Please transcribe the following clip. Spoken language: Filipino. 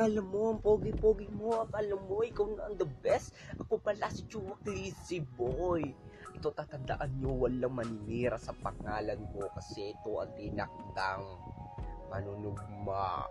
Akala mo, ang pogi-pogi mo. Akala mo, ikaw na ang the best. Ako pala si Chuwak Lizzy Boy. Ito tatandaan nyo, walang maninira sa pangalan ko kasi ito ang tinakdang manunugma.